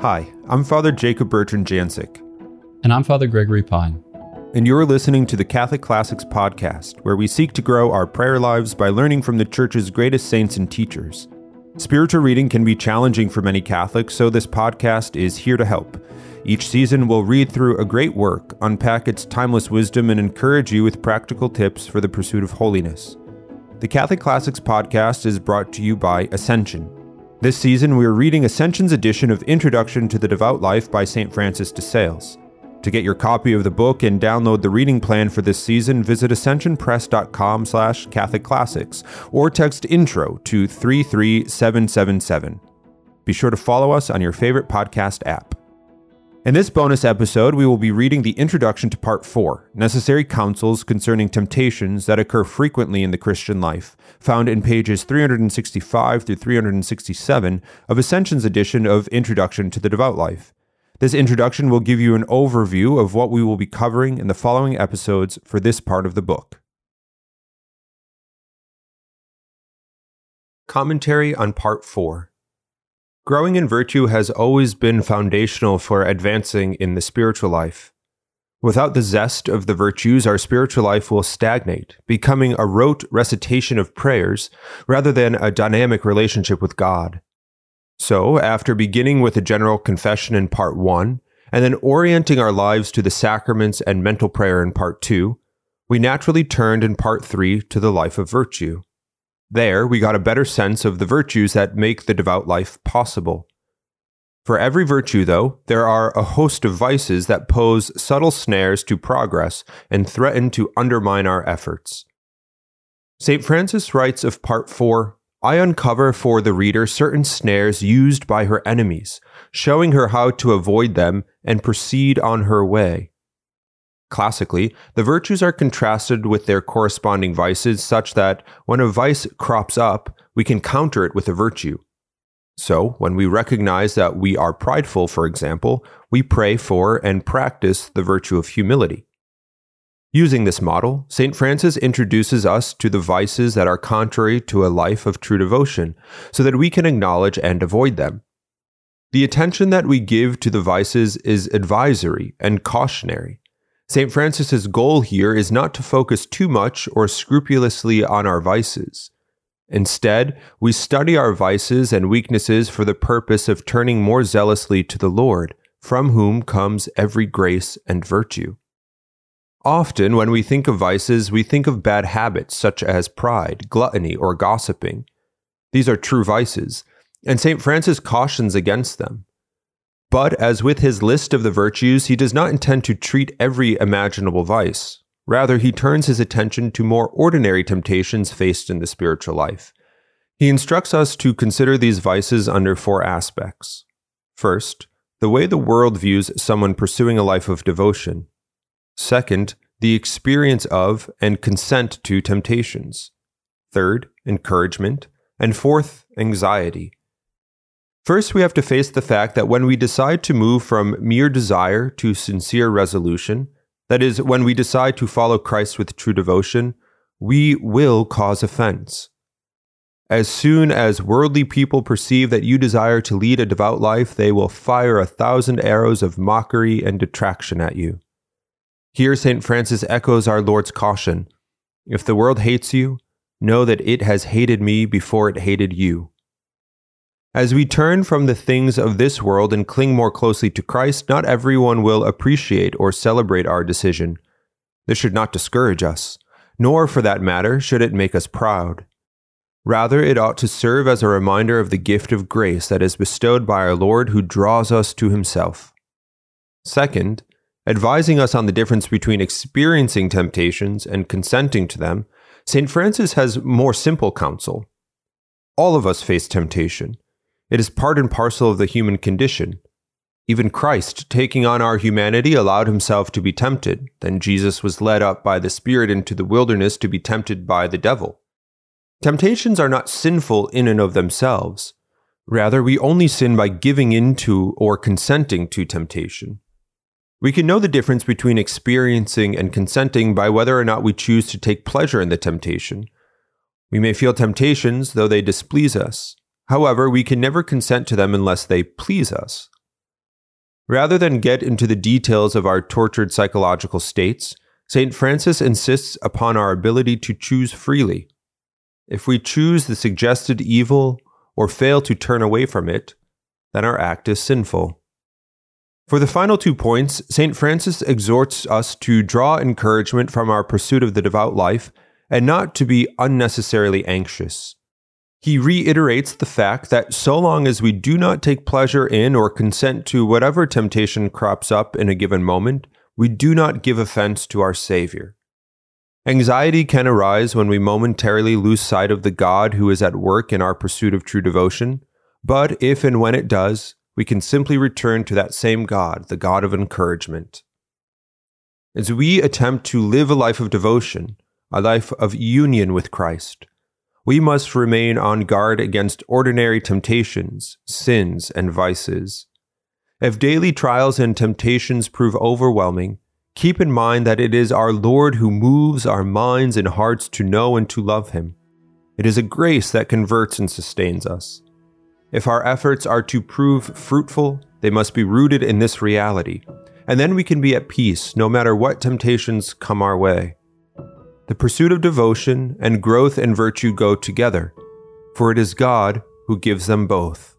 Hi, I'm Father Jacob Bertrand Janczyk. And I'm Father Gregory Pine. And you're listening to the Catholic Classics Podcast, where we seek to grow our prayer lives by learning from the Church's greatest saints and teachers. Spiritual reading can be challenging for many Catholics, so this podcast is here to help. Each season, we'll read through a great work, unpack its timeless wisdom, and encourage you with practical tips for the pursuit of holiness. The Catholic Classics Podcast is brought to you by Ascension this season, we are reading Ascension's edition of Introduction to the Devout Life by St. Francis de Sales. To get your copy of the book and download the reading plan for this season, visit ascensionpress.com slash Catholic Classics or text intro to 33777. Be sure to follow us on your favorite podcast app. In this bonus episode, we will be reading the introduction to Part 4 Necessary Counsels Concerning Temptations That Occur Frequently in the Christian Life, found in pages 365 through 367 of Ascension's edition of Introduction to the Devout Life. This introduction will give you an overview of what we will be covering in the following episodes for this part of the book. Commentary on Part 4 Growing in virtue has always been foundational for advancing in the spiritual life. Without the zest of the virtues, our spiritual life will stagnate, becoming a rote recitation of prayers rather than a dynamic relationship with God. So, after beginning with a general confession in part one, and then orienting our lives to the sacraments and mental prayer in part two, we naturally turned in part three to the life of virtue. There, we got a better sense of the virtues that make the devout life possible. For every virtue, though, there are a host of vices that pose subtle snares to progress and threaten to undermine our efforts. St. Francis writes of Part 4 I uncover for the reader certain snares used by her enemies, showing her how to avoid them and proceed on her way. Classically, the virtues are contrasted with their corresponding vices such that when a vice crops up, we can counter it with a virtue. So, when we recognize that we are prideful, for example, we pray for and practice the virtue of humility. Using this model, St. Francis introduces us to the vices that are contrary to a life of true devotion, so that we can acknowledge and avoid them. The attention that we give to the vices is advisory and cautionary. St. Francis's goal here is not to focus too much or scrupulously on our vices. Instead, we study our vices and weaknesses for the purpose of turning more zealously to the Lord, from whom comes every grace and virtue. Often, when we think of vices, we think of bad habits such as pride, gluttony, or gossiping. These are true vices, and St. Francis cautions against them. But as with his list of the virtues, he does not intend to treat every imaginable vice. Rather, he turns his attention to more ordinary temptations faced in the spiritual life. He instructs us to consider these vices under four aspects. First, the way the world views someone pursuing a life of devotion. Second, the experience of and consent to temptations. Third, encouragement. And fourth, anxiety. First, we have to face the fact that when we decide to move from mere desire to sincere resolution, that is, when we decide to follow Christ with true devotion, we will cause offense. As soon as worldly people perceive that you desire to lead a devout life, they will fire a thousand arrows of mockery and detraction at you. Here, St. Francis echoes our Lord's caution If the world hates you, know that it has hated me before it hated you. As we turn from the things of this world and cling more closely to Christ, not everyone will appreciate or celebrate our decision. This should not discourage us, nor, for that matter, should it make us proud. Rather, it ought to serve as a reminder of the gift of grace that is bestowed by our Lord who draws us to himself. Second, advising us on the difference between experiencing temptations and consenting to them, St. Francis has more simple counsel. All of us face temptation. It is part and parcel of the human condition. Even Christ, taking on our humanity, allowed himself to be tempted. Then Jesus was led up by the Spirit into the wilderness to be tempted by the devil. Temptations are not sinful in and of themselves. Rather, we only sin by giving in to or consenting to temptation. We can know the difference between experiencing and consenting by whether or not we choose to take pleasure in the temptation. We may feel temptations, though they displease us. However, we can never consent to them unless they please us. Rather than get into the details of our tortured psychological states, St. Francis insists upon our ability to choose freely. If we choose the suggested evil or fail to turn away from it, then our act is sinful. For the final two points, St. Francis exhorts us to draw encouragement from our pursuit of the devout life and not to be unnecessarily anxious. He reiterates the fact that so long as we do not take pleasure in or consent to whatever temptation crops up in a given moment, we do not give offense to our Savior. Anxiety can arise when we momentarily lose sight of the God who is at work in our pursuit of true devotion, but if and when it does, we can simply return to that same God, the God of encouragement. As we attempt to live a life of devotion, a life of union with Christ, we must remain on guard against ordinary temptations, sins, and vices. If daily trials and temptations prove overwhelming, keep in mind that it is our Lord who moves our minds and hearts to know and to love Him. It is a grace that converts and sustains us. If our efforts are to prove fruitful, they must be rooted in this reality, and then we can be at peace no matter what temptations come our way. The pursuit of devotion and growth in virtue go together, for it is God who gives them both.